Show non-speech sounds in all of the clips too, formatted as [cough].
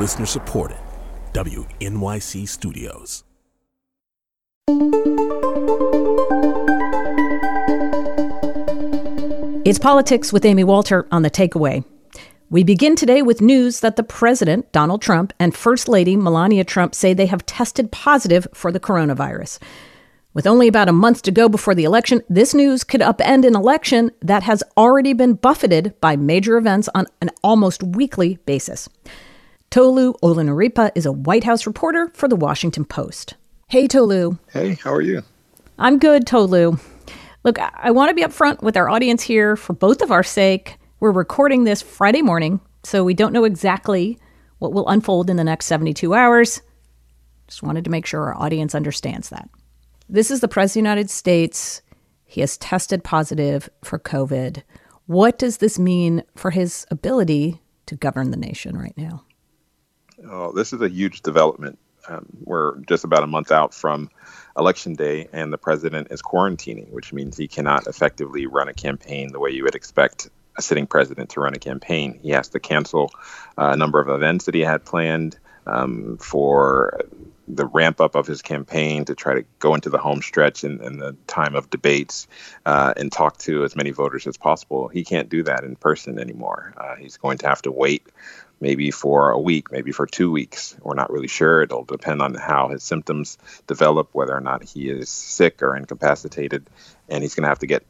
Listener supported. WNYC Studios. It's politics with Amy Walter on the takeaway. We begin today with news that the president, Donald Trump, and First Lady Melania Trump say they have tested positive for the coronavirus. With only about a month to go before the election, this news could upend an election that has already been buffeted by major events on an almost weekly basis. Tolu Olorunnipa is a White House reporter for the Washington Post. Hey, Tolu. Hey, how are you? I'm good, Tolu. Look, I want to be upfront with our audience here for both of our sake. We're recording this Friday morning, so we don't know exactly what will unfold in the next 72 hours. Just wanted to make sure our audience understands that. This is the President of the United States. He has tested positive for COVID. What does this mean for his ability to govern the nation right now? Oh, this is a huge development. Um, we're just about a month out from election day, and the president is quarantining, which means he cannot effectively run a campaign the way you would expect a sitting president to run a campaign. He has to cancel uh, a number of events that he had planned um, for the ramp up of his campaign to try to go into the home stretch and, the time of debates uh, and talk to as many voters as possible. He can't do that in person anymore. Uh, he's going to have to wait maybe for a week, maybe for two weeks. We're not really sure. It'll depend on how his symptoms develop, whether or not he is sick or incapacitated. And he's going to have to get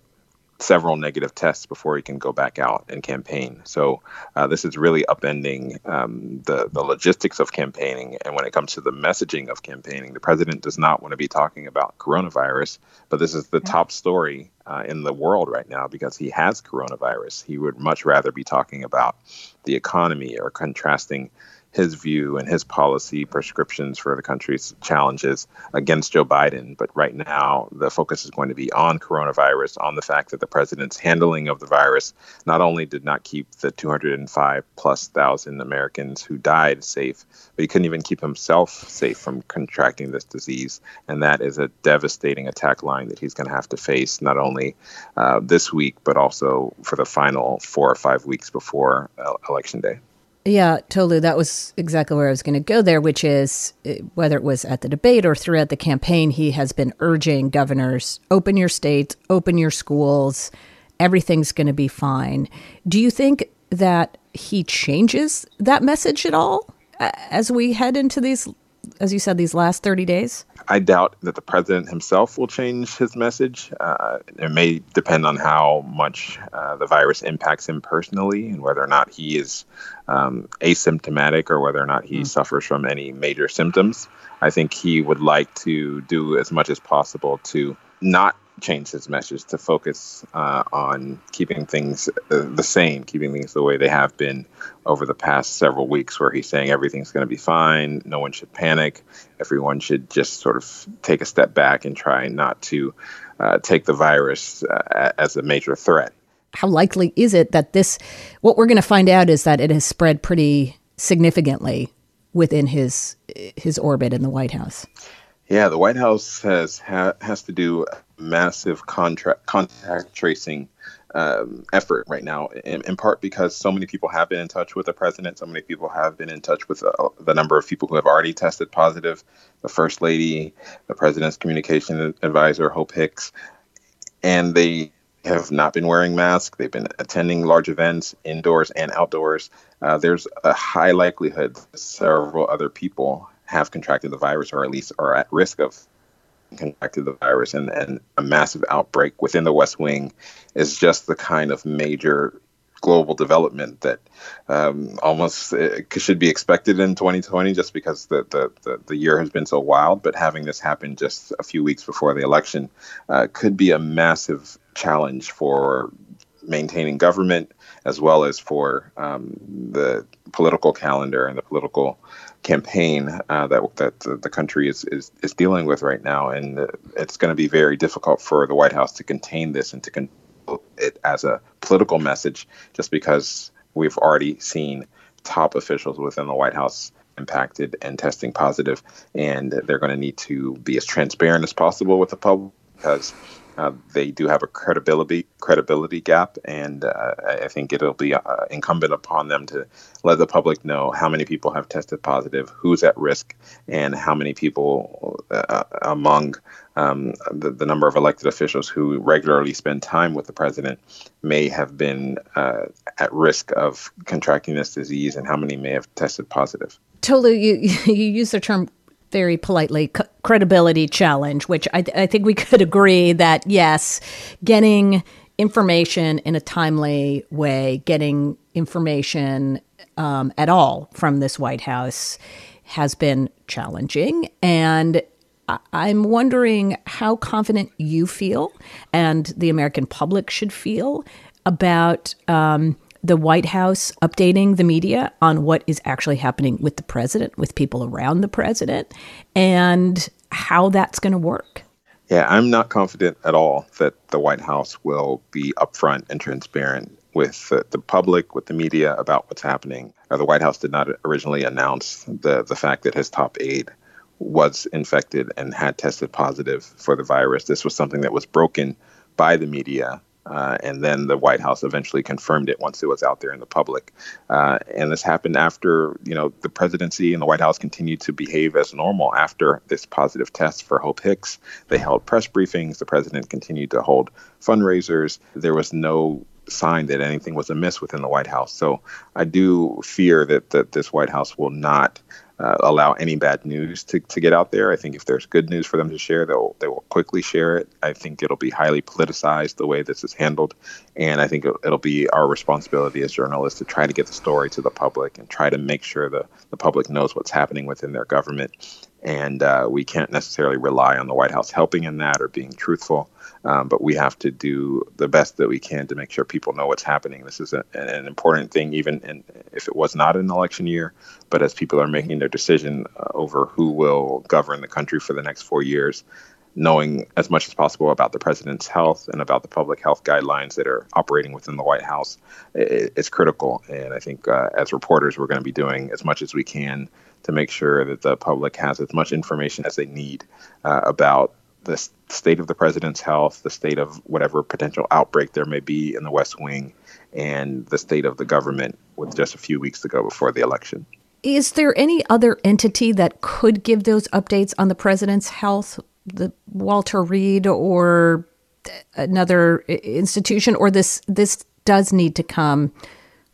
several negative tests before he can go back out and campaign. So uh, this is really upending um, the the logistics of campaigning. And when it comes to the messaging of campaigning, the president does not want to be talking about coronavirus, but this is the top story uh, in the world right now because he has coronavirus. He would much rather be talking about the economy or contrasting his view and his policy prescriptions for the country's challenges against Joe Biden. But right now, the focus is going to be on coronavirus, on the fact that the president's handling of the virus not only did not keep the 205 plus thousand Americans who died safe, but he couldn't even keep himself safe from contracting this disease. And that is a devastating attack line that he's going to have to face not only uh, this week, but also for the final four or five weeks before uh, Election Day. Yeah, Tolu, that was exactly where I was going to go there, which is eh, whether it was at the debate or throughout the campaign, he has been urging governors open your states, open your schools, everything's going to be fine. Do you think that he changes that message at all as we head into these, as you said, these last 30 days? I doubt that the president himself will change his message. Uh, it may depend on how much uh, the virus impacts him personally and whether or not he is um, asymptomatic or whether or not he mm. suffers from any major symptoms. I think he would like to do as much as possible to not change his message to focus uh, on keeping things uh, the same, keeping things the way they have been over the past several weeks, where he's saying everything's going to be fine, no one should panic, everyone should just sort of take a step back and try not to uh, take the virus uh, as a major threat. How likely is it that this, what we're going to find out is that it has spread pretty significantly within his his orbit in the White House? Yeah, the White House has ha, has to do massive contract contact tracing um, effort right now, in, in, part because so many people have been in touch with the president. So many people have been in touch with uh, the number of people who have already tested positive. The first lady, the president's communication advisor, Hope Hicks, and they have not been wearing masks. They've been attending large events indoors and outdoors. Uh, there's a high likelihood several other people have contracted the virus or at least are at risk of contracted the virus and, and a massive outbreak within the West Wing is just the kind of major global development that um, almost uh, should be expected in 2020 just because the, the, the, the, year has been so wild. But having this happen just a few weeks before the election uh, could be a massive challenge for maintaining government as well as for um, the political calendar and the political campaign uh, that that the country is, is is dealing with right now, and it's going to be very difficult for the White House to contain this and to control it as a political message, just because we've already seen top officials within the White House impacted and testing positive, and they're going to need to be as transparent as possible with the public because Uh, they do have a credibility credibility gap, and uh, I think it'll be uh, incumbent upon them to let the public know how many people have tested positive, who's at risk, and how many people uh, among um, the, the, number of elected officials who regularly spend time with the president may have been uh, at risk of contracting this disease, and how many may have tested positive. Tolu, you [laughs] you use the term very politely c- credibility challenge, which I, th- I think we [laughs] could agree that yes, getting information in a timely way, getting information um, at all from this White House has been challenging. And I'm wondering how confident you feel and the American public should feel about um, the White House updating the media on what is actually happening with the president, with people around the president, and how that's going to work. Yeah, I'm not confident at all that the White House will be upfront and transparent with the, the public, with the media about what's happening. Uh, the White House did not originally announce the, the fact that his top aide was infected and had tested positive for the virus. This was something that was broken by the media uh, and then the White House eventually confirmed it once it was out there in the public. Uh, and this happened after, you know, the presidency and the White House continued to behave as normal after this positive test for Hope Hicks. They held press briefings. The president continued to hold fundraisers. There was no sign that anything was amiss within the White House. So I do fear that, that this White House will not uh, allow any bad news to, to get out there. I think if there's good news for them to share, they'll they will quickly share it. I think it'll be highly politicized the way this is handled, and I think it'll, it'll be our responsibility as journalists to try to get the story to the public and try to make sure the the public knows what's happening within their government. And uh, we can't necessarily rely on the White House helping in that or being truthful. Um, but we have to do the best that we can to make sure people know what's happening. This is a, an important thing, even in, if it was not an election year. But as people are making their decision uh, over who will govern the country for the next four years, knowing as much as possible about the president's health and about the public health guidelines that are operating within the White House it's critical. And I think uh, as reporters, we're going to be doing as much as we can to make sure that the public has as much information as they need uh, about the state of the president's health, the state of whatever potential outbreak there may be in the West Wing, and the state of the government with just a few weeks to go before the election. Is there any other entity that could give those updates on the president's health? The Walter Reed or another institution, or this this does need to come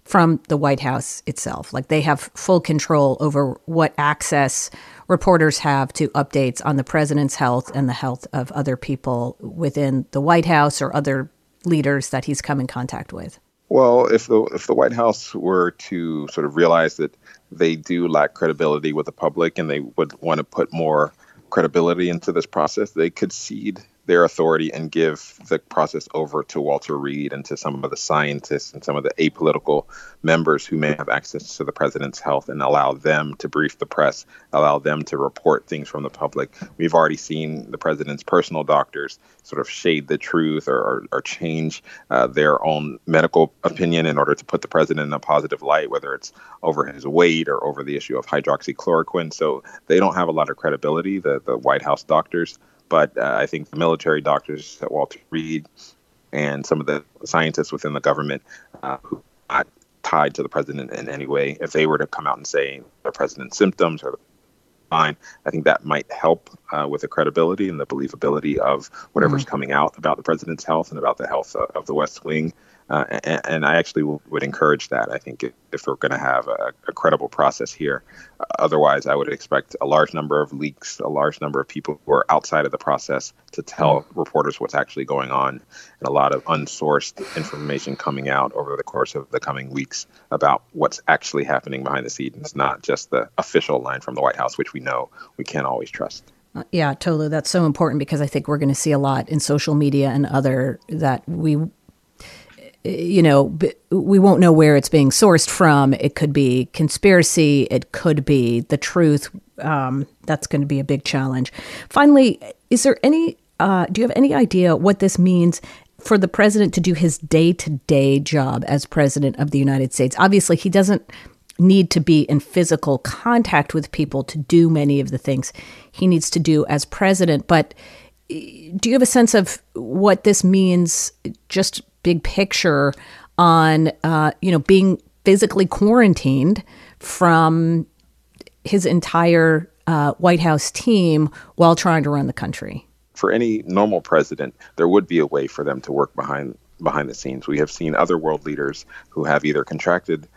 from the White House itself. Like they have full control over what access reporters have to updates on the president's health and the health of other people within the White House or other leaders that he's come in contact with. Well, if the if the White House were to sort of realize that they do lack credibility with the public and they would want to put more credibility into this process, they could cede their authority and give the process over to Walter Reed and to some of the scientists and some of the apolitical members who may have access to the president's health and allow them to brief the press, allow them to report things from the public. We've already seen the president's personal doctors sort of shade the truth or, or, or change uh, their own medical opinion in order to put the president in a positive light, whether it's over his weight or over the issue of hydroxychloroquine. So they don't have a lot of credibility, the, the White House doctors. But uh, I think the military doctors at Walter Reed and some of the scientists within the government uh, who are not tied to the president in any way, if they were to come out and say the president's symptoms are fine, I think that might help uh, with the credibility and the believability of whatever's mm-hmm. coming out about the president's health and about the health of the West Wing. Uh, and, and, I actually w- would encourage that. I think if, if we're going to have a, a, credible process here, uh, otherwise, I would expect a large number of leaks, a large number of people who are outside of the process to tell mm. reporters what's actually going on, and a lot of unsourced information coming out over the course of the coming weeks about what's actually happening behind the scenes, not just the official line from the White House, which we know we can't always trust. Uh, yeah, totally. That's so important because I think we're going to see a lot in social media and other that we you know, we won't know where it's being sourced from. It could be conspiracy. It could be the truth. Um, that's going to be a big challenge. Finally, is there any? Uh, do you have any idea what this means for the president to do his day to day job as president of the United States? Obviously, he doesn't need to be in physical contact with people to do many of the things he needs to do as president, but do you have a sense of what this means, just big picture, on uh, you know being physically quarantined from his entire uh, White House team while trying to run the country? For any normal president, there would be a way for them to work behind behind the scenes. We have seen other world leaders who have either contracted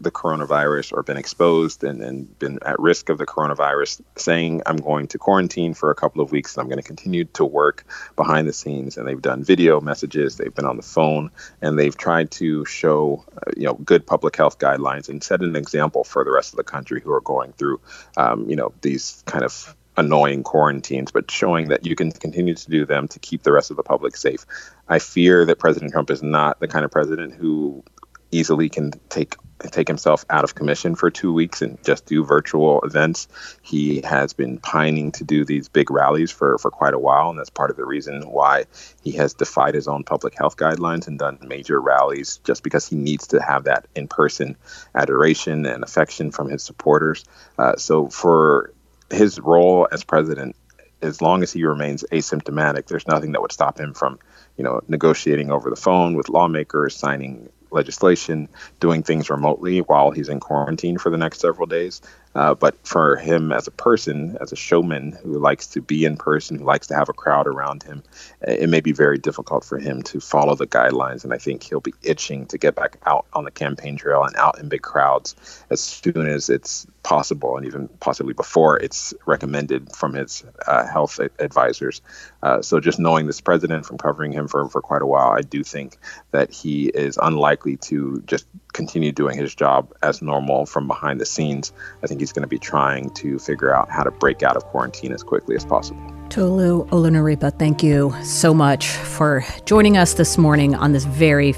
the coronavirus or been exposed and, and been at risk of the coronavirus saying, I'm going to quarantine for a couple of weeks and I'm going to continue to work behind the scenes. And they've done video messages, they've been on the phone, and they've tried to show, uh, you know, good public health guidelines and set an example for the rest of the country who are going through, um, you know, these kind of annoying quarantines, but showing that you can continue to do them to keep the rest of the public safe. I fear that President Trump is not the kind of president who easily can take take himself out of commission for two weeks and just do virtual events. He has been pining to do these big rallies for, for quite a while, and that's part of the reason why he has defied his own public health guidelines and done major rallies just because he needs to have that in person adoration and affection from his supporters. Uh, so for his role as president, as long as he remains asymptomatic, there's nothing that would stop him from, you know, negotiating over the phone with lawmakers, signing legislation, doing things remotely while he's in quarantine for the next several days. Uh, but for him as a person, as a showman who likes to be in person, who likes to have a crowd around him, it may be very difficult for him to follow the guidelines. And I think he'll be itching to get back out on the campaign trail and out in big crowds as soon as it's possible and even possibly before it's recommended from his uh, health advisors. Uh, so just knowing this president from covering him for, for quite a while, I do think that he is unlikely to just continue doing his job as normal from behind the scenes. I think he's going to be trying to figure out how to break out of quarantine as quickly as possible. Tolu Olorunnipa, thank you so much for joining us this morning on this very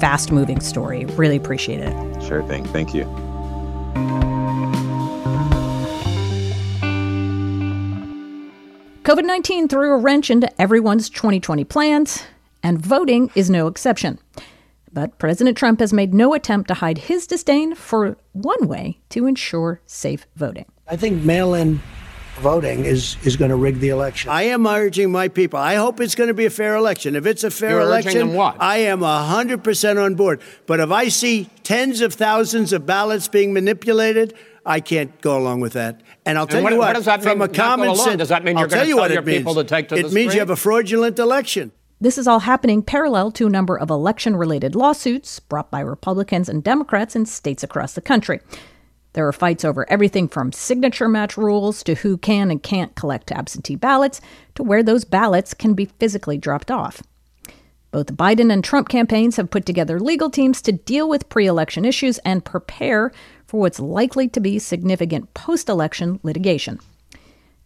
fast moving story. Really appreciate it. Sure thing. Thank you. COVID 19 threw a wrench into everyone's 2020 plans, and voting is no exception. But President Trump has made no attempt to hide his disdain for one way to ensure safe voting. I think mail in voting is, is going to rig the election. I am urging my people. I hope it's going to be a fair election. If it's a fair You're election, I am 100% on board. But if I see tens of thousands of ballots being manipulated, I can't go along with that. And I'll tell what, you what, what does that from mean, a common sense, does that mean you're I'll tell to you tell what your it means. people to take to it the means street? you have a fraudulent election. This is all happening parallel to a number of election related lawsuits brought by Republicans and Democrats in states across the country. There are fights over everything from signature match rules to who can and can't collect absentee ballots to where those ballots can be physically dropped off. Both the Biden and Trump campaigns have put together legal teams to deal with pre election issues and prepare for what's likely to be significant post election litigation.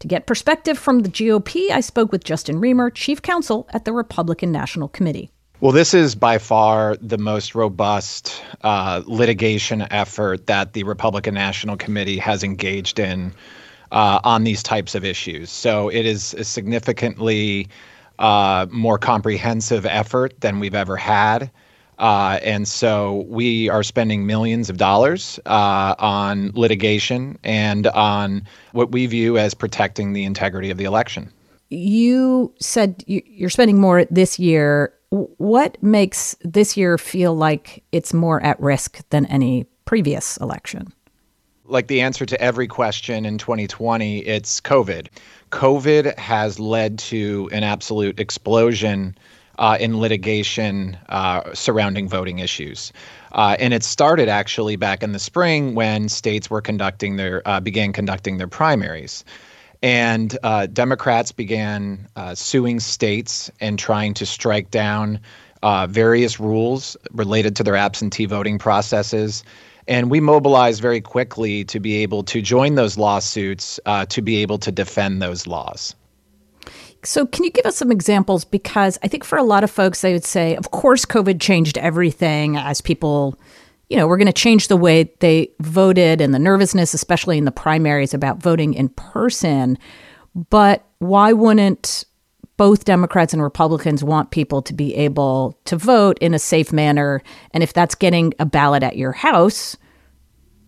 To get perspective from the GOP, I spoke with Justin Riemer, chief counsel at the Republican National Committee. Well, this is by far the most robust uh, litigation effort that the Republican National Committee has engaged in uh, on these types of issues. So it is a significantly uh, more comprehensive effort than we've ever had. Uh, and so we are spending millions of dollars uh, on litigation and on what we view as protecting the integrity of the election. You said you're spending more this year. What makes this year feel like it's more at risk than any previous election? Like the answer to every question in 2020, it's COVID. COVID has led to an absolute explosion uh, in litigation uh, surrounding voting issues. Uh, and it started actually back in the spring when states were conducting their uh, began conducting their primaries. And uh, Democrats began uh, suing states and trying to strike down various rules related to their absentee voting processes. And we mobilized very quickly to be able to join those lawsuits to be able to defend those laws. So, can you give us some examples? Because I think for a lot of folks, they would say, of course, COVID changed everything as people, you know, we're going to change the way they voted and the nervousness, especially in the primaries about voting in person. But why wouldn't both Democrats and Republicans want people to be able to vote in a safe manner? And if that's getting a ballot at your house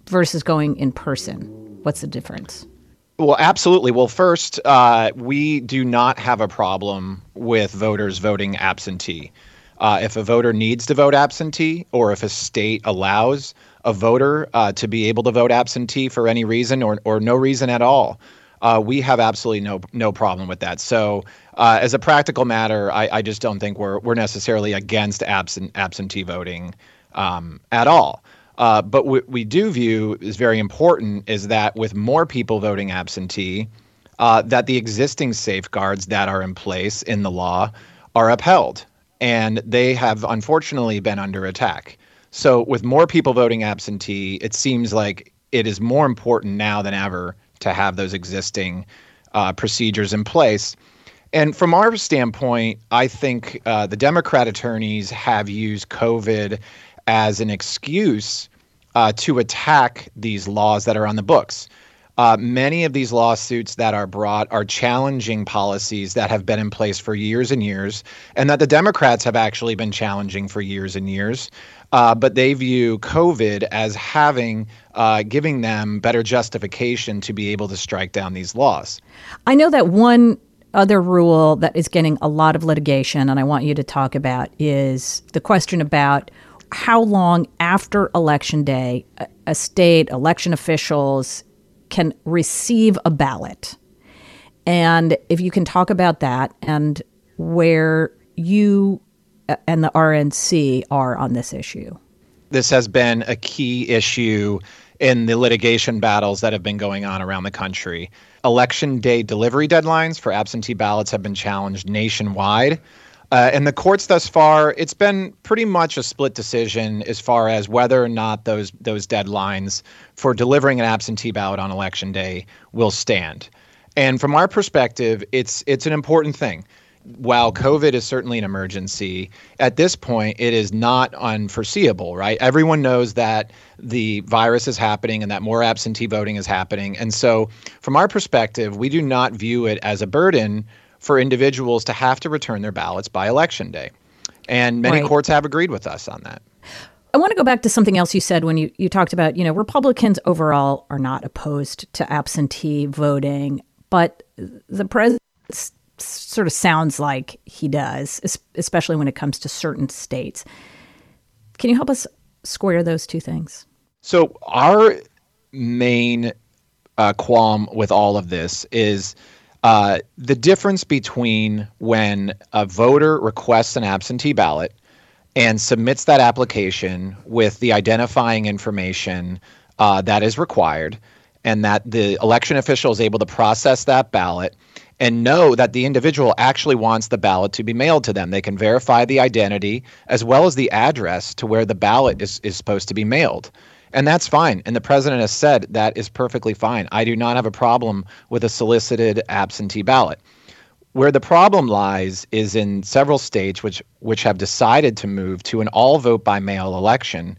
versus going in person, what's the difference? Well, absolutely. Well, first, uh, we do not have a problem with voters voting absentee. Uh, if a voter needs to vote absentee, or if a state allows a voter uh, to be able to vote absentee for any reason or, or no reason at all, uh, we have absolutely no no problem with that. So, uh, as a practical matter, I, I, just don't think we're we're necessarily against absent absentee voting um, at all. Uh, but what we do view is very important is that with more people voting absentee, uh, that the existing safeguards that are in place in the law are upheld, and they have unfortunately been under attack. So, with more people voting absentee, it seems like it is more important now than ever to have those existing uh, procedures in place. And from our standpoint, I think uh, the Democrat attorneys have used COVID as an excuse uh, to attack these laws that are on the books. Uh, many of these lawsuits that are brought are challenging policies that have been in place for years and years, and that the Democrats have actually been challenging for years and years. Uh, but they view COVID as having, uh, giving them better justification to be able to strike down these laws. I know that one other rule that is getting a lot of litigation, and I want you to talk about, is the question about how long after election day a, state election officials can receive a ballot. And if you can talk about that and where you uh, and the RNC are on this issue. This has been a key issue in the litigation battles that have been going on around the country. Election day delivery deadlines for absentee ballots have been challenged nationwide. Uh, and the courts thus far, it's been pretty much a split decision as far as whether or not those those deadlines for delivering an absentee ballot on election day will stand. And from our perspective, it's it's an important thing while COVID is certainly an emergency, at this point, it is not unforeseeable, right? Everyone knows that the virus is happening and that more absentee voting is happening. And so, from our perspective, we do not view it as a burden for individuals to have to return their ballots by election day. And many right. courts have agreed with us on that. I want to go back to something else you said when you, you talked about, you know, Republicans overall are not opposed to absentee voting, but the president sort of sounds like he does, especially when it comes to certain states. Can you help us square those two things? So, our main uh, qualm with all of this is uh, the difference between when a voter requests an absentee ballot and submits that application with the identifying information uh, that is required, and that the election official is able to process that ballot and know that the individual actually wants the ballot to be mailed to them. They can verify the identity as well as the address to where the ballot is, is supposed to be mailed. And that's fine. And the president has said that is perfectly fine. I do not have a problem with a solicited absentee ballot. Where the problem lies is in several states which which have decided to move to an all vote by mail election,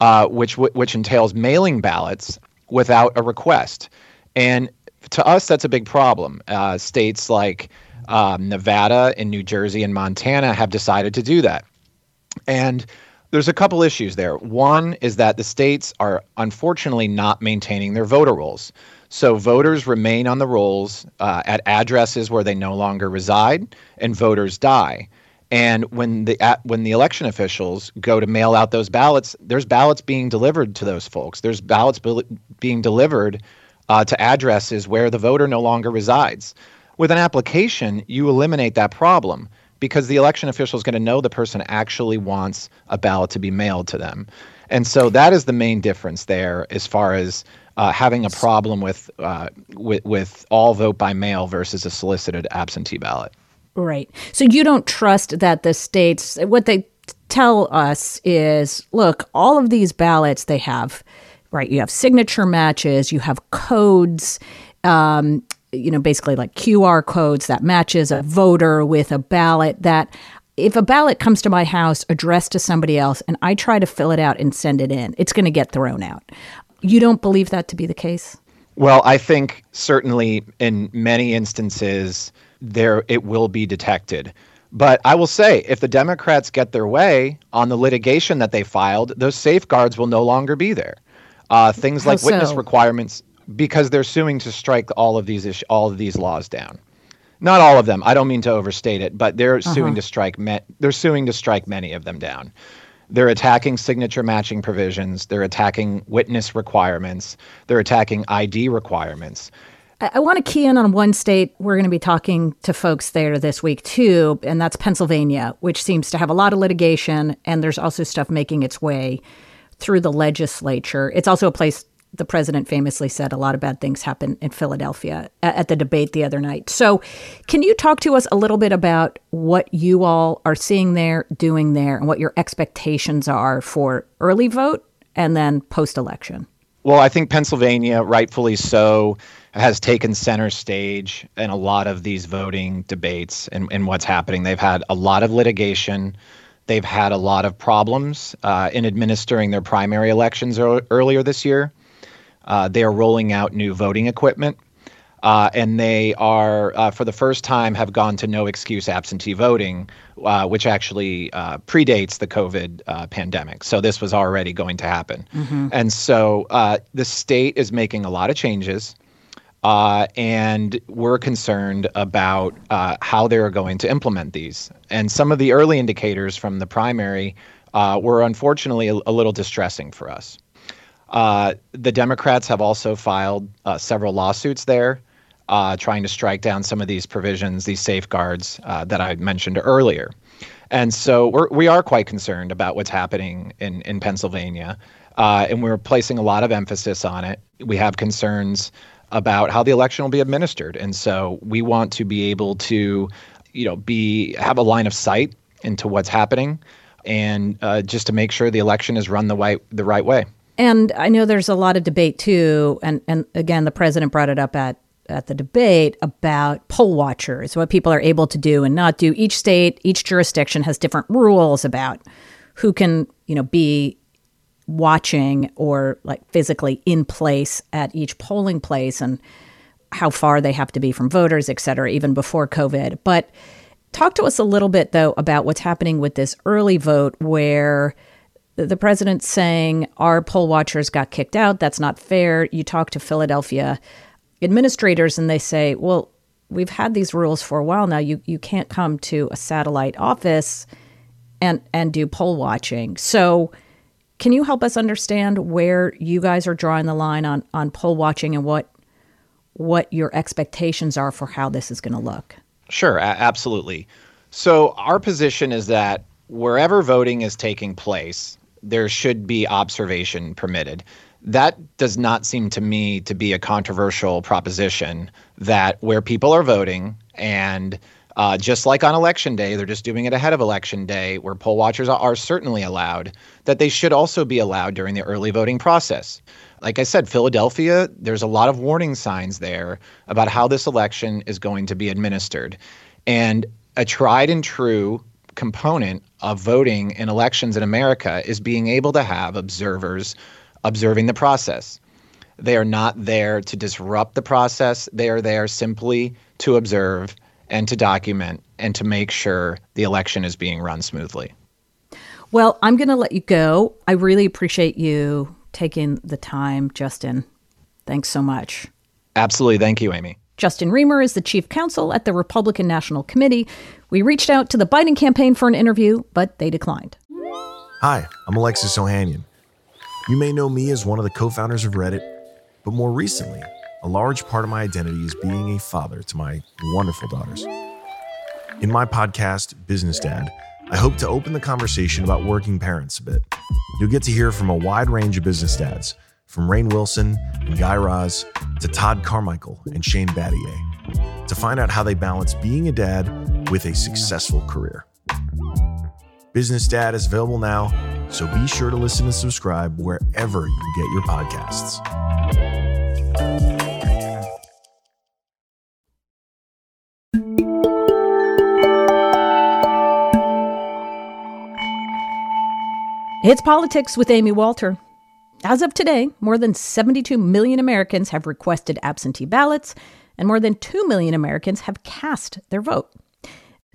uh, which which entails mailing ballots without a request. And to us, that's a big problem. Uh, states like um, Nevada and New Jersey and Montana have decided to do that. And there's a couple issues there. One is that the states are unfortunately not maintaining their voter rolls. So voters remain on the rolls uh, at addresses where they no longer reside, and voters die. And when the at, when the election officials go to mail out those ballots, there's ballots being delivered to those folks. There's ballots be- being delivered uh, to addresses where the voter no longer resides. With an application, you eliminate that problem because the election official is going to know the person actually wants a ballot to be mailed to them. And so that is the main difference there as far as uh, having a problem with, uh, with, with all vote by mail versus a solicited absentee ballot. Right. So you don't trust that the states, what they tell us is look, all of these ballots they have right? You have signature matches, you have codes, um, you know, basically like QR codes that matches a voter with a ballot that if a ballot comes to my house addressed to somebody else and I try to fill it out and send it in, it's going to get thrown out. You don't believe that to be the case? Well, I think certainly in many instances there it will be detected. But I will say, if the Democrats get their way on the litigation that they filed, those safeguards will no longer be there. Uh, things How like so? witness requirements. Because they're suing to strike all of these all of these laws down. Not all of them. I don't mean to overstate it, but they're uh-huh. suing to strike me- they're suing to strike many of them down. They're attacking signature matching provisions. They're attacking witness requirements. They're attacking ID requirements. I want to key in on one state we're going to be talking to folks there this week too, and that's Pennsylvania, which seems to have a lot of litigation, and there's also stuff making its way through the legislature. It's also a place the president famously said a lot of bad things happen in Philadelphia at the debate the other night. So, can you talk to us a little bit about what you all are seeing there, doing there, and what your expectations are for early vote and then post election? Well, I think Pennsylvania, rightfully so, has taken center stage in a lot of these voting debates and, and what's happening. They've had a lot of litigation. They've had a lot of problems uh, in administering their primary elections er- earlier this year. Uh, they are rolling out new voting equipment. Uh, and they are, uh, for the first time, have gone to no excuse absentee voting, uh, which actually uh, predates the COVID uh, pandemic. So this was already going to happen. Mm-hmm. And so the state is making a lot of changes. Uh, and we're concerned about uh, how they're going to implement these. And some of the early indicators from the primary uh, were unfortunately a, a, little distressing for us. Uh, the Democrats have also filed uh, several lawsuits there, uh, trying to strike down some of these provisions, these safeguards that I mentioned earlier. And so we're, we are quite concerned about what's happening in, in Pennsylvania. and we're placing a lot of emphasis on it. We have concerns about how the election will be administered. And so we want to be able to, you know, be have a line of sight into what's happening, and uh, just to make sure the election is run the right the right way. And I know there's a lot of debate too, and and again, the president brought it up at at the debate about poll watchers, what people are able to do and not do. Each state, each jurisdiction has different rules about who can, you know, be watching or like physically in place at each polling place and how far they have to be from voters, et cetera, even before COVID. But talk to us a little bit, though, about what's happening with this early vote where the president's saying our poll watchers got kicked out. That's not fair. You talk to Philadelphia administrators and they say, well, we've had these rules for a while now. You, you can't come to a satellite office and, and do poll watching. So, can you help us understand where you guys are drawing the line on on poll watching and what what your expectations are for how this is going to look? Sure, absolutely. So our position is that wherever voting is taking place, there should be observation permitted. That does not seem to me to be a controversial proposition that where people are voting and uh, just like on election day, they're just doing it ahead of election day, where poll watchers are, certainly allowed, that they should also be allowed during the early voting process. Like I said, Philadelphia, there's a lot of warning signs there about how this election is going to be administered. And a tried and true component of voting in elections in America is being able to have observers observing the process. They are not there to disrupt the process, they are there simply to observe and to document and to make sure the election is being run smoothly. Well, I'm going to let you go. I really appreciate you taking the time, Justin. Thanks so much. Absolutely. Thank you, Amy. Justin Riemer is the chief counsel at the Republican National Committee. We reached out to the Biden campaign for an interview, but they declined. Hi, I'm Alexis Ohanian. You may know me as one of the co founders of Reddit, but more recently, a large part of my identity is being a father to my wonderful daughters. In my podcast, Business Dad, I hope to open the conversation about working parents a bit. You'll get to hear from a wide range of business dads, from Rainn Wilson and Guy Raz to Todd Carmichael and Shane Battier, to find out how they balance being a dad with a successful career. Business Dad is available now, so be sure to listen and subscribe wherever you get your podcasts. It's Politics with Amy Walter. As of today, more than 72 million Americans have requested absentee ballots, and more than 2 million Americans have cast their vote.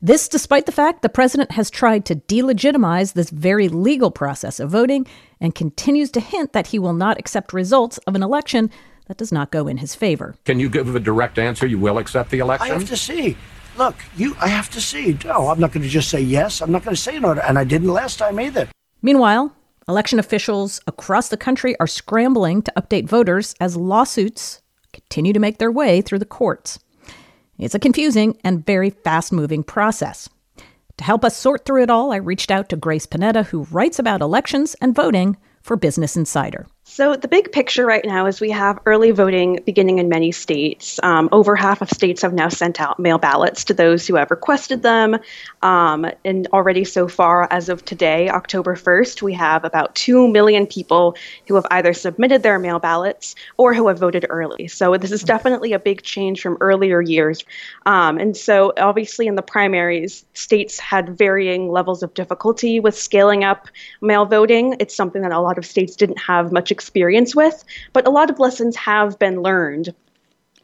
This despite the fact the president has tried to delegitimize this very legal process of voting and continues to hint that he will not accept results of an election that does not go in his favor. Can you give a direct answer? You will accept the election? I have to see. Look, you. I have to see. No, I'm not going to just say yes. I'm not going to say no, and I didn't last time either. Meanwhile, election officials across the country are scrambling to update voters as lawsuits continue to make their way through the courts. It's a confusing and very fast moving process. To help us sort through it all, I reached out to Grace Panetta, who writes about elections and voting for Business Insider. So, the big picture right now is we have early voting beginning in many states. Um, over half of states have now sent out mail ballots to those who have requested them. Um, and already so far, as of today, October 1st, we have about 2 million people who have either submitted their mail ballots or who have voted early. So, this is definitely a big change from earlier years. Um, and so, obviously, in the primaries, states had varying levels of difficulty with scaling up mail voting. It's something that a lot of states didn't have much experience with, but a lot of lessons have been learned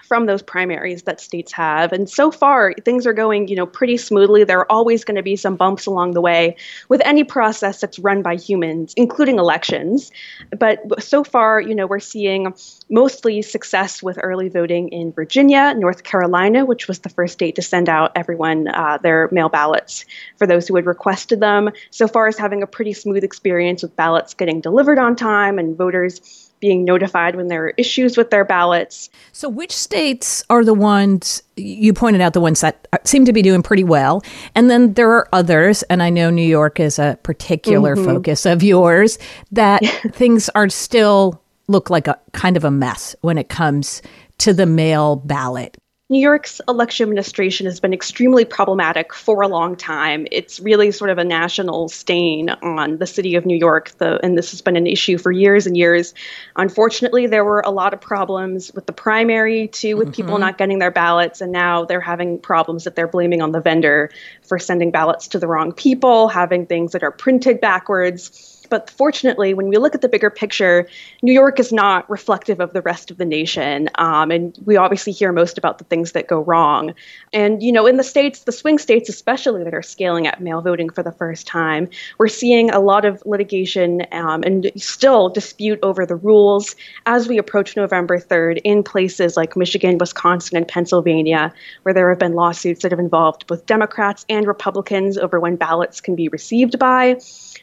from those primaries that states have. And so far, things are going, you know, pretty smoothly. There are always going to be some bumps along the way with any process that's run by humans, including elections. But so far, you know, we're seeing mostly success with early voting in Virginia, North Carolina, which was the first state to send out everyone uh, their mail ballots for those who had requested them. So far as having a pretty smooth experience with ballots getting delivered on time and voters being notified when there are issues with their ballots. So, which states are the ones you pointed out, the ones that seem to be doing pretty well? And then there are others, and I know New York is a particular mm-hmm. focus of yours, that [laughs] things are still look like a kind of a mess when it comes to the mail ballot. New York's election administration has been extremely problematic for a long time. It's really sort of a national stain on the city of New York, the, and this has been an issue for years and years. Unfortunately, there were a lot of problems with the primary, too, with mm-hmm. people not getting their ballots, and now they're having problems that they're blaming on the vendor for sending ballots to the wrong people, having things that are printed backwards but fortunately, when we look at the bigger picture, New York is not reflective of the rest of the nation. Um, and we obviously hear most about the things that go wrong. And, you know, in the states, the swing states especially, that are scaling up mail voting for the first time, we're seeing a lot of litigation um, and still dispute over the rules as we approach November 3rd in places like Michigan, Wisconsin, and Pennsylvania, where there have been lawsuits that have involved both Democrats and Republicans over when ballots can be received by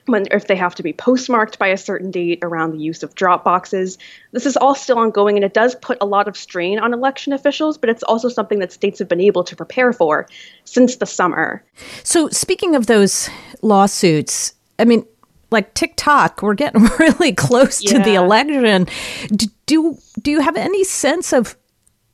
when if they have to be postmarked by a certain date around the use of drop boxes. This is all still ongoing and it does put a lot of strain on election officials, but it's also something that states have been able to prepare for since the summer. So speaking of those lawsuits, I mean like TikTok, we're getting [laughs] really close yeah. to the election. Do, do do you have any sense of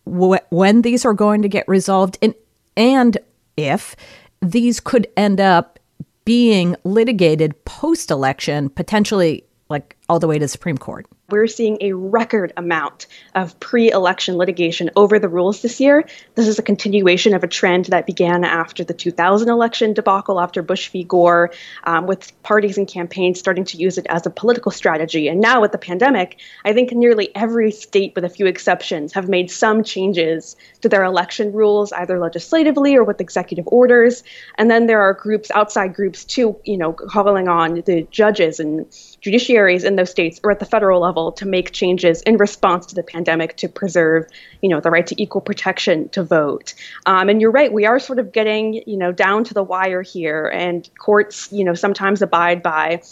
wh- when these are going to get resolved and and if these could end up being litigated post election, potentially like all the way to the Supreme Court we're seeing a record amount of pre election litigation over the rules this year. This is a continuation of a trend that began after the 2000 election debacle, after Bush v. Gore, um, with parties and campaigns starting to use it as a political strategy. And now with the pandemic, I think nearly every state, with a few exceptions, have made some changes to their election rules, either legislatively or with executive orders. And then there are groups, outside groups, too, you know, calling on the judges and judiciaries in those states or at the federal level to make changes in response to the pandemic to preserve, you know, the right to equal protection to vote. Um, and you're right, we are sort of getting, you know, down to the wire here, and courts, you know, sometimes abide by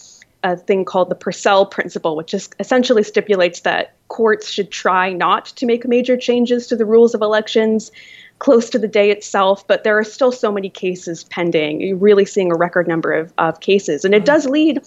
a thing called the Purcell principle, which just essentially stipulates that courts should try not to make major changes to the rules of elections close to the day itself, but there are still so many cases pending. You're really seeing a record number of, of cases. And it does lead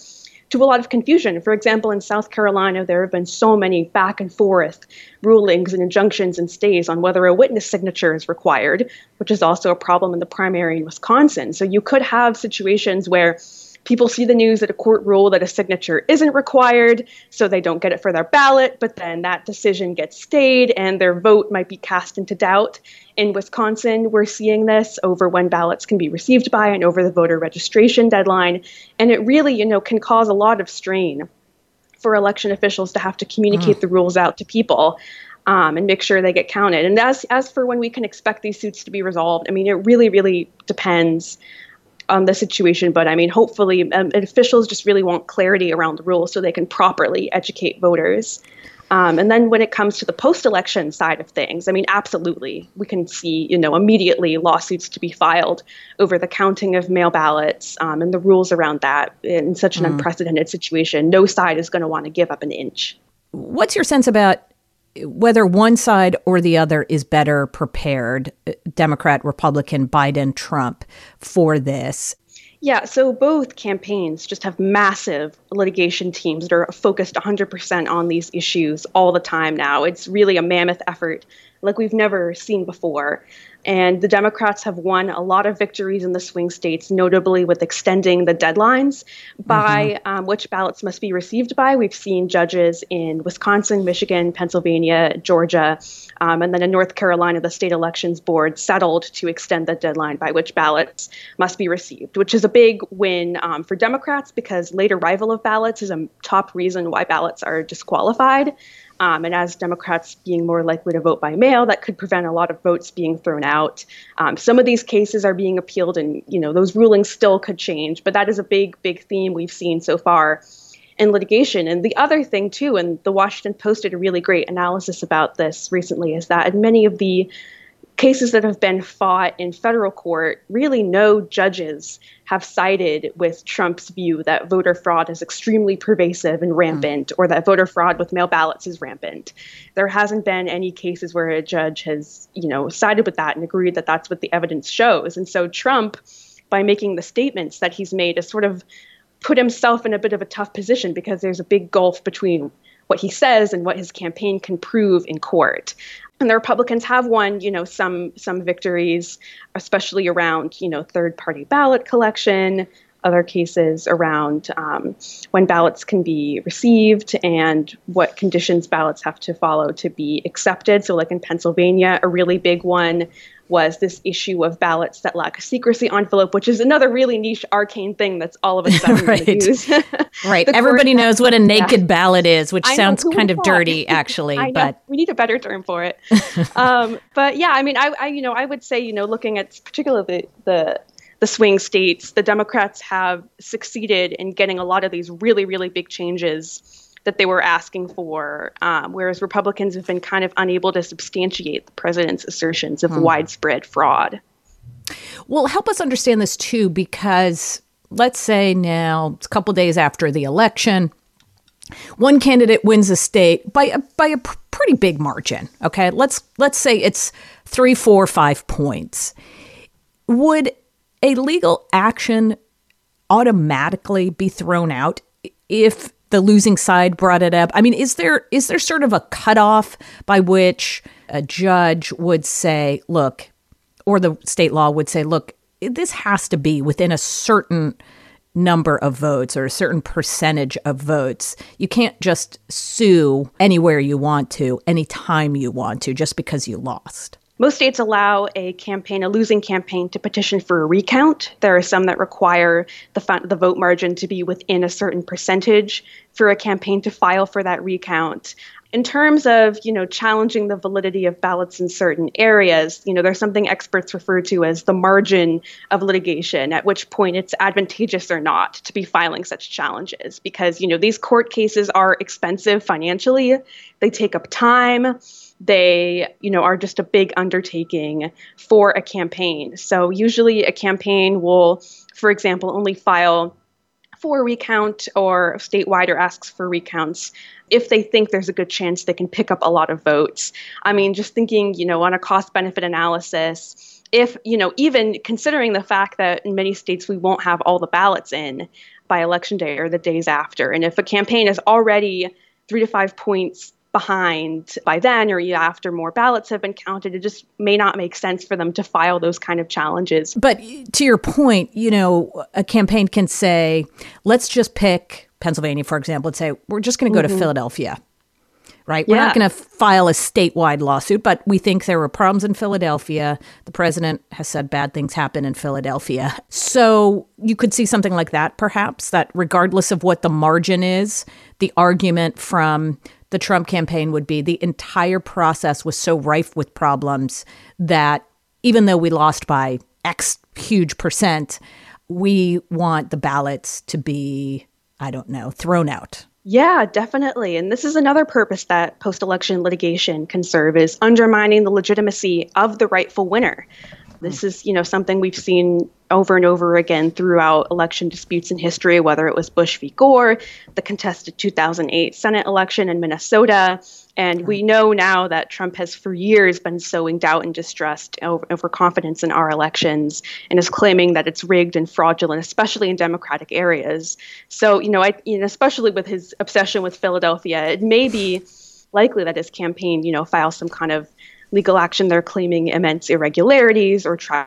to a lot of confusion. For example, in South Carolina, there have been so many back and forth rulings and injunctions and stays on whether a witness signature is required, which is also a problem in the primary in Wisconsin. So you could have situations where people see the news that a court ruled that a signature isn't required, so they don't get it for their ballot, but then that decision gets stayed and their vote might be cast into doubt. In Wisconsin, we're seeing this over when ballots can be received by and over the voter registration deadline. And it really, you know, can cause a lot of strain for election officials to have to communicate mm. the rules out to people. Um, and make sure they get counted. And as as for when we can expect these suits to be resolved, I mean, it really, really depends on the situation, but I mean, hopefully, um, officials just really want clarity around the rules so they can properly educate voters. Um, and then when it comes to the post-election side of things, I mean, absolutely, we can see, you know, immediately lawsuits to be filed over the counting of mail ballots um, and the rules around that in such an mm. unprecedented situation. No side is going to want to give up an inch. What's your sense about whether one side or the other is better prepared, uh, Democrat, Republican, Biden, Trump, for this? Yeah, so both campaigns just have massive litigation teams that are focused 100% on these issues all the time now. It's really a mammoth effort like we've never seen before. And the Democrats have won a lot of victories in the swing states, notably with extending the deadlines by mm-hmm. um, which ballots must be received by. We've seen judges in Wisconsin, Michigan, Pennsylvania, Georgia, um, and then in North Carolina, the state elections board settled to extend the deadline by which ballots must be received, which is a big win um, for Democrats because late arrival of ballots is a top reason why ballots are disqualified. Um, and as Democrats being more likely to vote by mail, that could prevent a lot of votes being thrown out. Um, some of these cases are being appealed, and you know those rulings still could change. But that is a big, big theme we've seen so far in litigation. And the other thing too, and the Washington Post did a really great analysis about this recently, is that in many of the cases that have been fought in federal court, really no judges have sided with Trump's view that voter fraud is extremely pervasive and rampant, mm. or that voter fraud with mail ballots is rampant. There hasn't been any cases where a judge has, you know, sided with that and agreed that that's what the evidence shows. And so Trump, by making the statements that he's made, has sort of put himself in a bit of a tough position because there's a big gulf between what he says and what his campaign can prove in court and the Republicans have won, you know, some some victories, especially around, you know, third party ballot collection, other cases around um, when ballots can be received and what conditions ballots have to follow to be accepted. So, like in Pennsylvania, a really big one was this issue of ballots that lack a secrecy envelope, which is another really niche, arcane thing that's all of a sudden right. [laughs] in the news. [laughs] right. Everybody knows what a naked yeah. ballot is, which I sounds kind of dirty, [laughs] actually. but we need a better term for it. um, but yeah, I mean, I, I, you know, I would say, you know, looking at particularly the, the the swing states, the Democrats have succeeded in getting a lot of these really, really big changes that they were asking for, um, whereas Republicans have been kind of unable to substantiate the president's assertions of hmm. widespread fraud. Well, help us understand this too, because let's say now it's a couple days after the election, one candidate wins a state by a, by a pr- pretty big margin. Okay, let's let's say it's three, four, five points. Would a legal action automatically be thrown out if the losing side brought it up. I mean, is there is there sort of a cutoff by which a judge would say, look, or the state law would say, look, this has to be within a certain number of votes or a certain percentage of votes. You can't just sue anywhere you want to, anytime you want to, just because you lost. Most states allow a campaign, a losing campaign, to petition for a recount. There are some that require the, the vote margin to be within a certain percentage for a campaign to file for that recount. In terms of you know challenging the validity of ballots in certain areas you know there's something experts refer to as the margin of litigation at which point it's advantageous or not to be filing such challenges because you know these court cases are expensive financially. They take up time they you know are just a big undertaking for a campaign. So usually a campaign will for example only file for a recount or statewide or asks for recounts. If they think there's a good chance they can pick up a lot of votes. I mean just thinking you know on a cost benefit analysis if you know even considering the fact that in many states we won't have all the ballots in by election day or the days after. And if a campaign is already three to five points behind by then or after more ballots have been counted. It just may not make sense for them to file those kind of challenges. But to your point, you know, a campaign can say, let's just pick Pennsylvania, for example, and say, we're just going to go mm-hmm. to Philadelphia. Right? We're not going to file a statewide lawsuit, but we think there were problems in Philadelphia. The president has said bad things happen in Philadelphia. So you could see something like that, perhaps, that regardless of what the margin is, the argument from the Trump campaign would be the entire process was so rife with problems that even though we lost by X huge percent, we want the ballots to be, I don't know, thrown out Yeah, definitely. And this is another purpose that post election litigation can serve is undermining the legitimacy of the rightful winner. This hmm. is, you know, something we've seen over and over again throughout election disputes in history, whether it was Bush v. Gore, the contested 2008 Senate election in Minnesota. And we know now that Trump has for years been sowing doubt and distrust over, over confidence in our elections and is claiming that it's rigged and fraudulent, especially in Democratic areas. So, you know, I, you know, especially with his obsession with Philadelphia, it may be likely that his campaign, you know, files some kind of legal action they're claiming immense irregularities or tries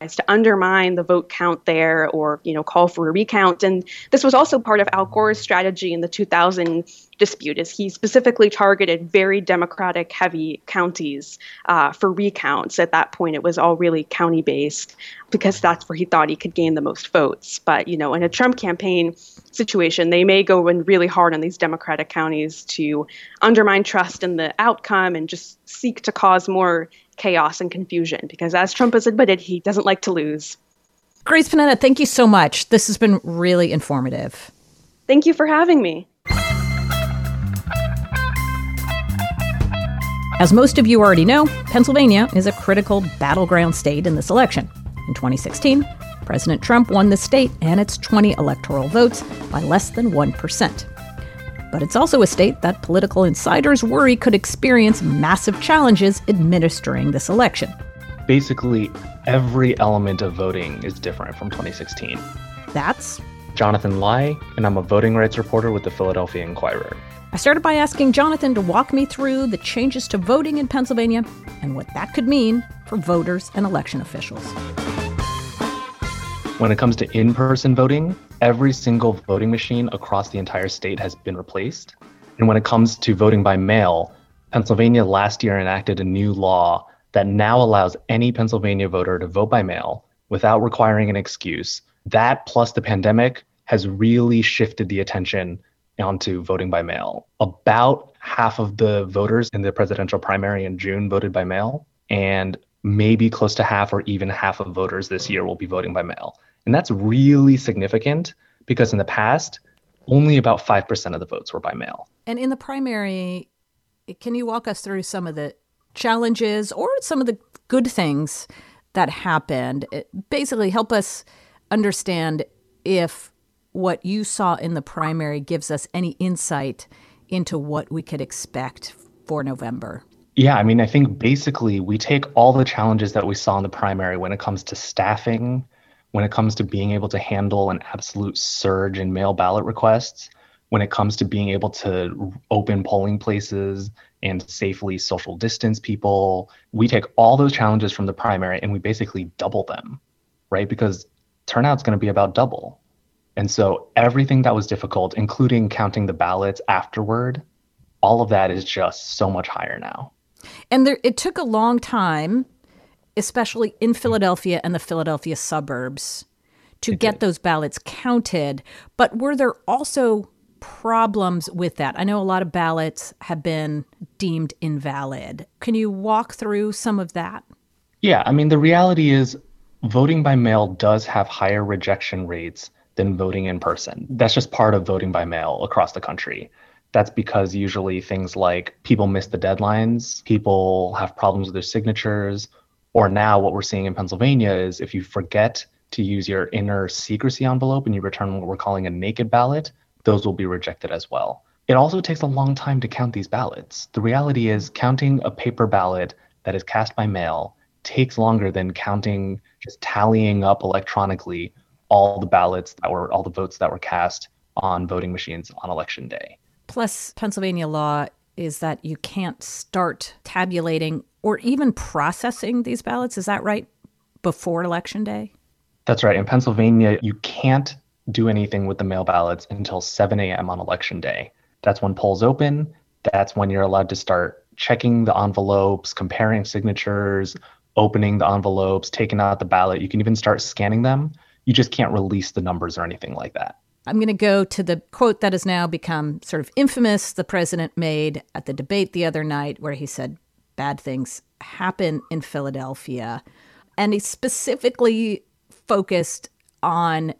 to undermine the vote count there or you know call for a recount. And this was also part of al gore's strategy in the 2000 dispute is he specifically targeted very democratic heavy counties uh, for recounts. At that point it was all really county based because that's where he thought he could gain the most votes. But you know in a trump campaign situation they may go in really hard on these democratic counties to undermine trust in the outcome and just seek to cause more chaos and confusion because as trump has admitted he doesn't like to lose grace panetta thank you so much this has been really informative thank you for having me As most of you already know, Pennsylvania is a critical battleground state in this election. In 2016, President Trump won the state and its 20 electoral votes by less than 1%. But it's also a state that political insiders worry could experience massive challenges administering this election. Basically, every element of voting is different from 2016. That's Jonathan Lai, and I'm a voting rights reporter with the Philadelphia Inquirer. I started by asking Jonathan to walk me through the changes to voting in Pennsylvania and what that could mean for voters and election officials. When it comes to in person voting, every single voting machine across the entire state has been replaced. And when it comes to voting by mail, Pennsylvania last year enacted a new law that now allows any Pennsylvania voter to vote by mail without requiring an excuse. That plus the pandemic has really shifted the attention onto voting by mail. About half of the voters in the presidential primary in June voted by mail, and maybe close to half or even half of voters this year will be voting by mail. And that's really significant because in the past, only about 5% of the votes were by mail. And in the primary, can you walk us through some of the challenges or some of the good things that happened? It basically, help us understand if what you saw in the primary gives us any insight into what we could expect for November. Yeah, I mean, I think basically we take all the challenges that we saw in the primary when it comes to staffing, when it comes to being able to handle an absolute surge in mail ballot requests, when it comes to being able to open polling places and safely social distance people. We take all those challenges from the primary and we basically double them, right? Because turnout's going to be about double. And so everything that was difficult, including counting the ballots afterward, all of that is just so much higher now. And there, it took a long time, especially in hmm. Philadelphia and the Philadelphia suburbs, to it get did. those ballots counted. But were there also problems with that? I know a lot of ballots have been deemed invalid. Can you walk through some of that? Yeah, I mean, the reality is voting by mail does have higher rejection rates than voting in person. That's just part of voting by mail across the country. That's because usually things like people miss the deadlines, people have problems with their signatures, or now what we're seeing in Pennsylvania is if you forget to use your inner secrecy envelope and you return what we're calling a naked ballot, those will be rejected as well. It also takes a long time to count these ballots. The reality is, counting a paper ballot that is cast by mail takes longer than counting, just tallying up electronically all the ballots that were all the votes that were cast on voting machines on election day. Plus, Pennsylvania law is that you can't start tabulating or even processing these ballots. Is that right? Before election day? That's right. In Pennsylvania, you can't do anything with the mail ballots until 7 a.m. on election day. That's when polls open. That's when you're allowed to start checking the envelopes, comparing signatures, opening the envelopes, taking out the ballot. You can even start scanning them you just can't release the numbers or anything like that. I'm going to go to the quote that has now become sort of infamous the president made at the debate the other night, where he said, Bad things happen in Philadelphia. And he specifically focused on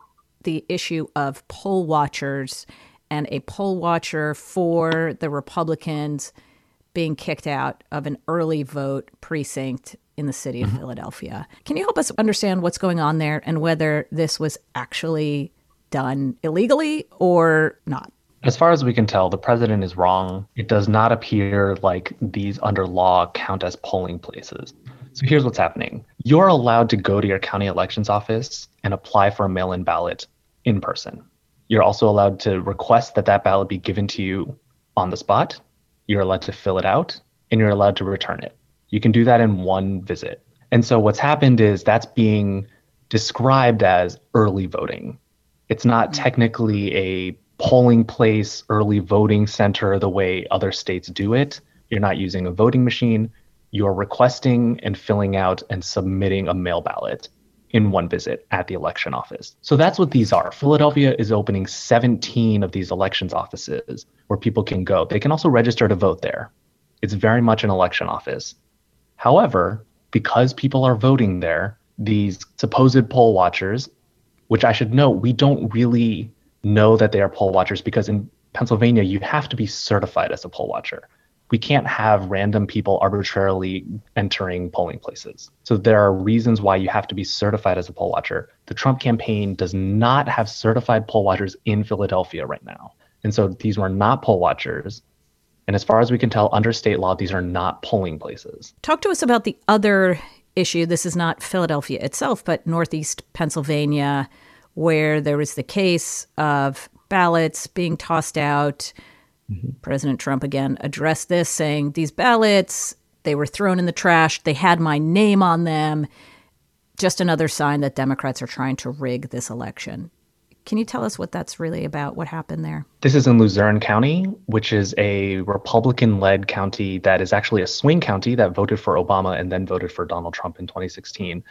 the issue of poll watchers and a poll watcher for the Republicans being kicked out of an early vote precinct in the city of mm-hmm. Philadelphia. Can you help us understand what's going on there and whether this was actually done illegally or not? As far as we can tell, the president is wrong. It does not appear like these under law count as polling places. So here's what's happening you're allowed to go to your county elections office and apply for a mail in ballot in person. You're also allowed to request that that ballot be given to you on the spot. You're allowed to fill it out and you're allowed to return it. You can do that in one visit. And so what's happened is that's being described as early voting. It's not mm-hmm. technically a polling place, early voting center the way other states do it. You're not using a voting machine. You're requesting and filling out and submitting a mail ballot in one visit at the election office. So that's what these are. Philadelphia is opening 17 of these elections offices where people can go. They can also register to vote there. It's very much an election office. However, because people are voting there, these supposed poll watchers, which I should note, we don't really know that they are poll watchers because in Pennsylvania, you have to be certified as a poll watcher. We can't have random people arbitrarily entering polling places. So there are reasons why you have to be certified as a poll watcher. The Trump campaign does not have certified poll watchers in Philadelphia right now. And so these were not poll watchers. And as far as we can tell, under state law, these are not polling places. Talk to us about the other issue. This is not Philadelphia itself, but Northeast Pennsylvania, where there was the case of ballots being tossed out. Mm-hmm. President Trump again addressed this, saying these ballots, they were thrown in the trash. They had my name on them. Just another sign that Democrats are trying to rig this election. Can you tell us what that's really about? What happened there? This is in Luzerne County, which is a Republican led county that is actually a swing county that voted for Obama and then voted for Donald Trump in 2016.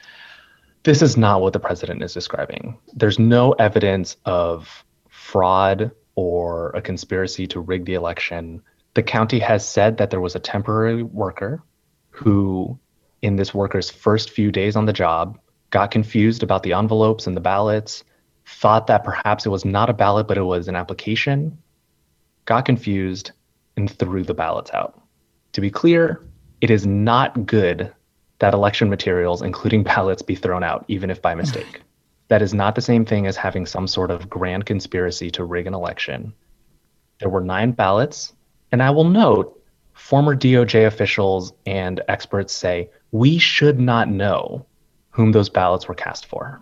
This is not what the president is describing. There's no evidence of fraud or a conspiracy to rig the election. The county has said that there was a temporary worker who, in this worker's first few days on the job, got confused about the envelopes and the ballots thought that perhaps it was not a ballot, but it was an application, got confused, and threw the ballots out. To be clear, it is not good that election materials, including [laughs] ballots, be thrown out, even if by [laughs] mistake. that is not the same thing as having some sort of grand conspiracy to rig an election. There were nine ballots, and I will note former DOJ officials and experts say we should not know whom those ballots were cast for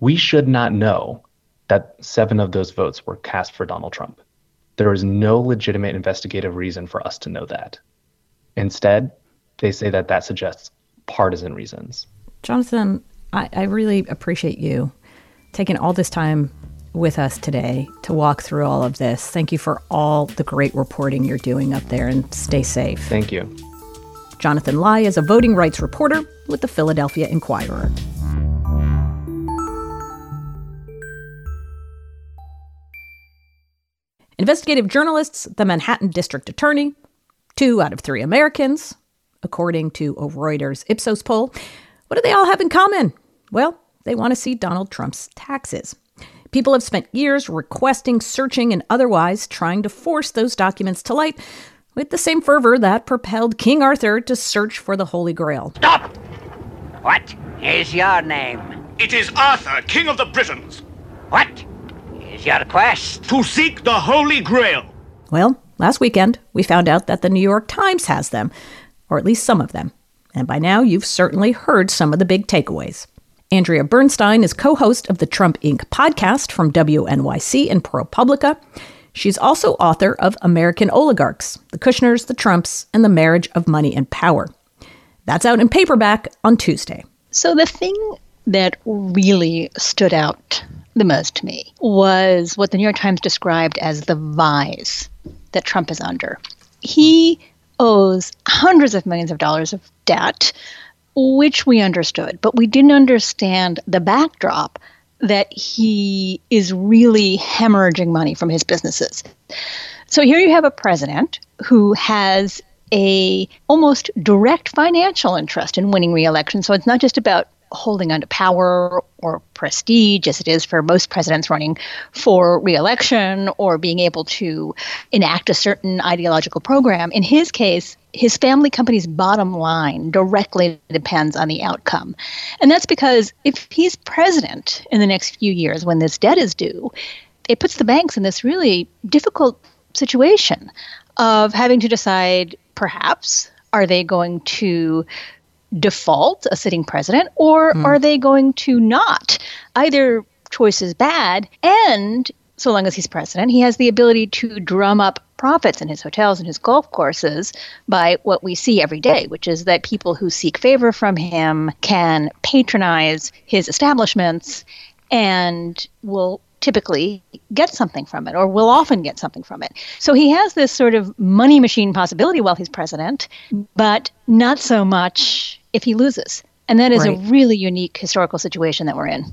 we should not know that seven of those votes were cast for Donald Trump. There is no legitimate investigative reason for us to know that. Instead, they say that that suggests partisan reasons. Jonathan, I, I really appreciate you taking all this time with us today to walk through all of this. Thank you for all the great reporting you're doing up there and stay safe. Thank you. Jonathan Lai is a voting rights reporter with the Philadelphia Inquirer. Investigative journalists, the Manhattan District Attorney, two out of three Americans, according to a Reuters Ipsos poll. What do they all have in common? Well, they want to see Donald Trump's taxes. People have spent years requesting, searching, and otherwise trying to force those documents to light with the same fervor that propelled King Arthur to search for the Holy Grail. Stop! What is your name? It is Arthur, King of the Britons. What? Is your quest? To seek the Holy Grail. Well, last weekend, we found out that the New York Times has them, or at least some of them. And by now, you've certainly heard some of the big takeaways. Andrea Bernstein is co host of the Trump Inc. podcast from WNYC and ProPublica. She's also author of American Oligarchs The Kushners, the Trumps, and the Marriage of Money and Power. That's out in paperback on Tuesday. So, the thing that really stood out the most to me was what the New York Times described as the vise that Trump is under. He owes hundreds of millions of dollars of debt, which we understood, but we didn't understand the backdrop that he is really hemorrhaging money from his businesses. So here you have a president who has a almost direct financial interest in winning re-election. So it's not just about holding onto power or prestige, as it is for most presidents running for reelection, or being able to enact a certain ideological program. In his case, his family company's bottom line directly depends on the outcome. And that's because if he's president in the next few years when this debt is due, it puts the banks in this really difficult situation of having to decide perhaps are they going to default a sitting president or mm. are they going to not? Either choice is bad, and so long as he's president, he has the ability to drum up profits in his hotels and his golf courses by what we see every day, which is that people who seek favor from him can patronize his establishments and will typically get something from it or will often get something from it. So he has this sort of money machine possibility while he's president, but not so much if he loses. And that is right. a really unique historical situation that we're in.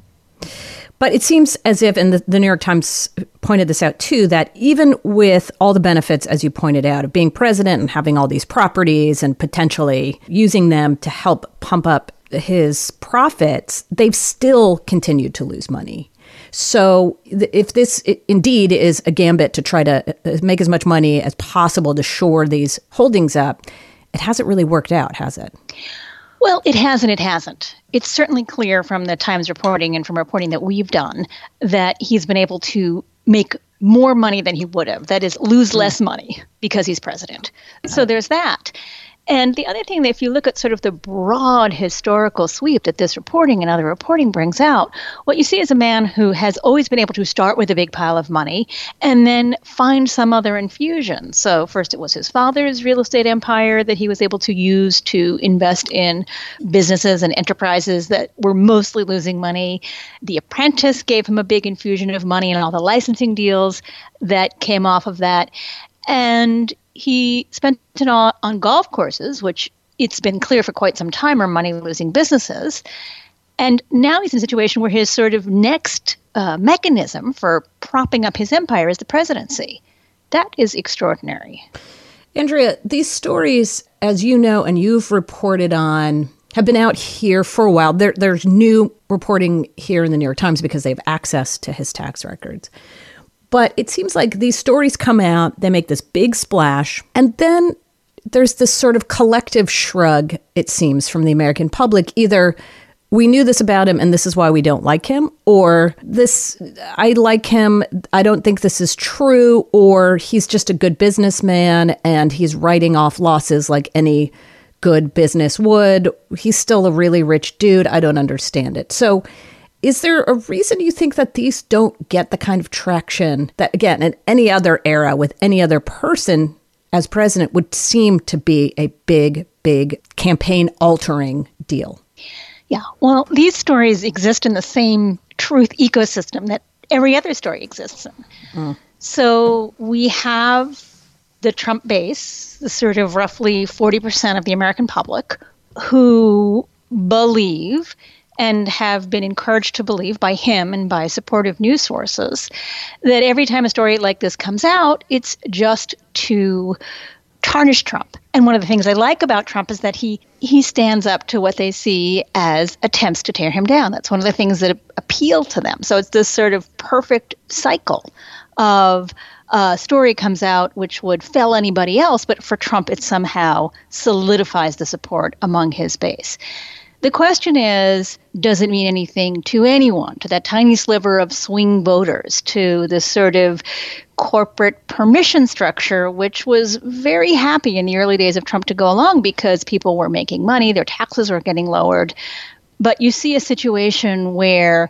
But it seems as if, and the, the, New York Times pointed this out too, that even with all the benefits, as you pointed out, of being president and having all these properties and potentially using them to help pump up his profits, they've still continued to lose money. So, if this indeed is a gambit to try to uh, make as much money as possible to shore these holdings up, it hasn't really worked out, has it? Well, it has and it hasn't. It's certainly clear from the Times reporting and from reporting that we've done that he's been able to make more money than he would have. That is, lose hmm. less money because he's president. So there's that. And the other thing if you look at sort of the broad historical sweep that this reporting and other reporting brings out, what you see is a man who has always been able to start with a big pile of money and then find some other infusion. So first it was his father's real estate empire that he was able to use to invest in businesses and enterprises that were mostly losing money. The apprentice gave him a big infusion of money and all the licensing deals that came off of that. And he spent it on, on golf courses, which it's been clear for quite some time are money losing businesses. And now he's in a situation where his sort of next uh, mechanism for propping up his empire is the presidency. That is extraordinary. Andrea, these stories, as you know and you've reported on, have been out here for a while. There, there's new reporting here in the New York Times because they have access to his tax records. But it seems like these stories come out, they make this big splash, and then there's this sort of collective shrug, it seems, from the American public. Either we knew this about him and this is why we don't like him, or this, I like him, I don't think this is true, or he's just a good businessman and he's writing off losses like any good business would. He's still a really rich dude. I don't understand it. So, is there a reason you think that these don't get the kind of traction that, again, in any other era with any other person as president would seem to be a big, big campaign altering deal? Yeah, well, these stories exist in the same truth ecosystem that every other story exists in. Mm. So we have the Trump base, the sort of roughly 40% of the American public, who believe and have been encouraged to believe by him and by supportive news sources that every time a story like this comes out, it's just to tarnish Trump. And one of the things I like about Trump is that he he stands up to what they see as attempts to tear him down. That's one of the things that appeal to them. So it's this sort of perfect cycle of a story comes out which would fell anybody else, but for Trump it somehow solidifies the support among his base. The question is does it mean anything to anyone, to that tiny sliver of swing voters, to this sort of corporate permission structure, which was very happy in the early days of Trump to go along because people were making money, their taxes were getting lowered. But you see a situation where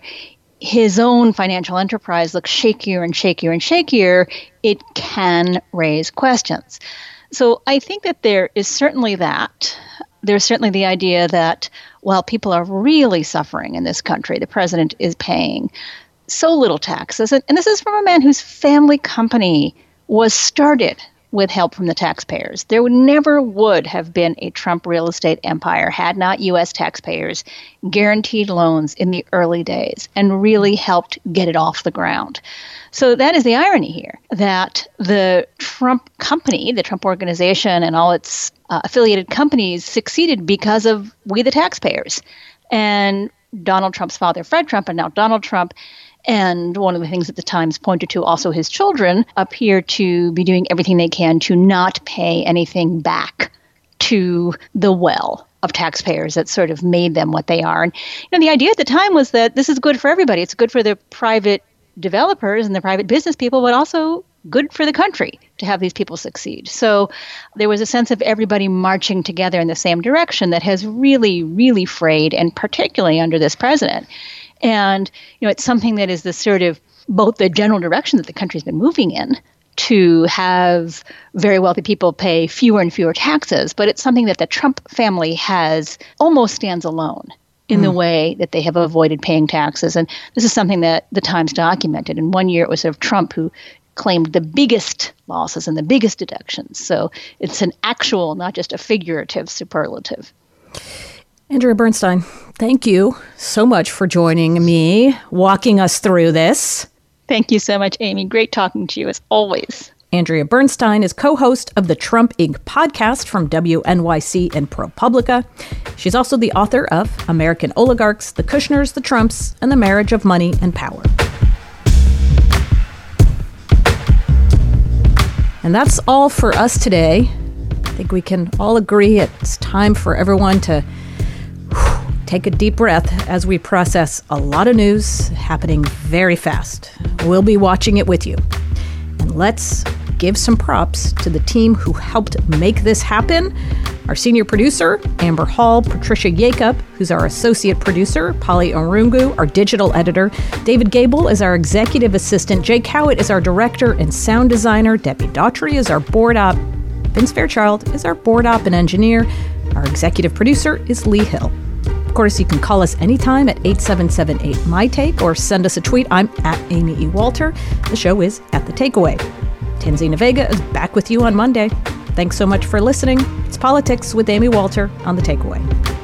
his own financial enterprise looks shakier and shakier and shakier, it can raise questions. So I think that there is certainly that. There's certainly the idea that while people are really suffering in this country, the president is paying so little taxes. And, this is from a man whose family company was started with help from the taxpayers. There never would have been a Trump real estate empire had not US taxpayers guaranteed loans in the early days and really helped get it off the ground. So that is the irony here that the Trump company, the Trump organization and all its uh, affiliated companies succeeded because of we the taxpayers. And Donald Trump's father, Fred Trump, and now Donald Trump, and one of the things that the Times pointed to, also his children, appear to be doing everything they can to not pay anything back to the well of taxpayers that sort of made them what they are. And you know, the idea at the time was that this is good for everybody. It's good for the private developers and the private business people, but also good for the country to have these people succeed. So there was a sense of everybody marching together in the same direction that has really, really frayed, and particularly under this president. And you know, it's something that is the sort of both the general direction that the country's been moving in to have very wealthy people pay fewer and fewer taxes, but it's something that the Trump family has almost stands alone in mm. the way that they have avoided paying taxes. And this is something that the Times documented. And one year it was sort of Trump who claimed the biggest losses and the biggest deductions. So it's an actual, not just a figurative superlative. Andrea Bernstein, thank you so much for joining me, walking us through this. Thank you so much, Amy. Great talking to you as always. Andrea Bernstein is co host of the Trump Inc. podcast from WNYC and ProPublica. She's also the author of American Oligarchs, The Kushners, The Trumps, and the Marriage of Money and Power. And that's all for us today. I think we can all agree it's time for everyone to take a deep breath as we process a lot of news happening very fast. We'll be watching it with you. And let's give some props to the team who helped make this happen. Our senior producer, Amber Hall, Patricia Yakup, who's our associate producer, Polly Irungu, our digital editor, David Gable is our executive assistant, Jay Cowit is our director and sound designer, Debbie Daughtry is our board op, Vince Fairchild is our board op and engineer, our executive producer is Lee Hill. Of course, you can call us anytime at 8778 My Take or send us a tweet. I'm at Amy E. Walter. The show is At The Takeaway. Tanzina Vega is back with you on Monday. Thanks so much for listening. It's Politics with Amy Walter on The Takeaway.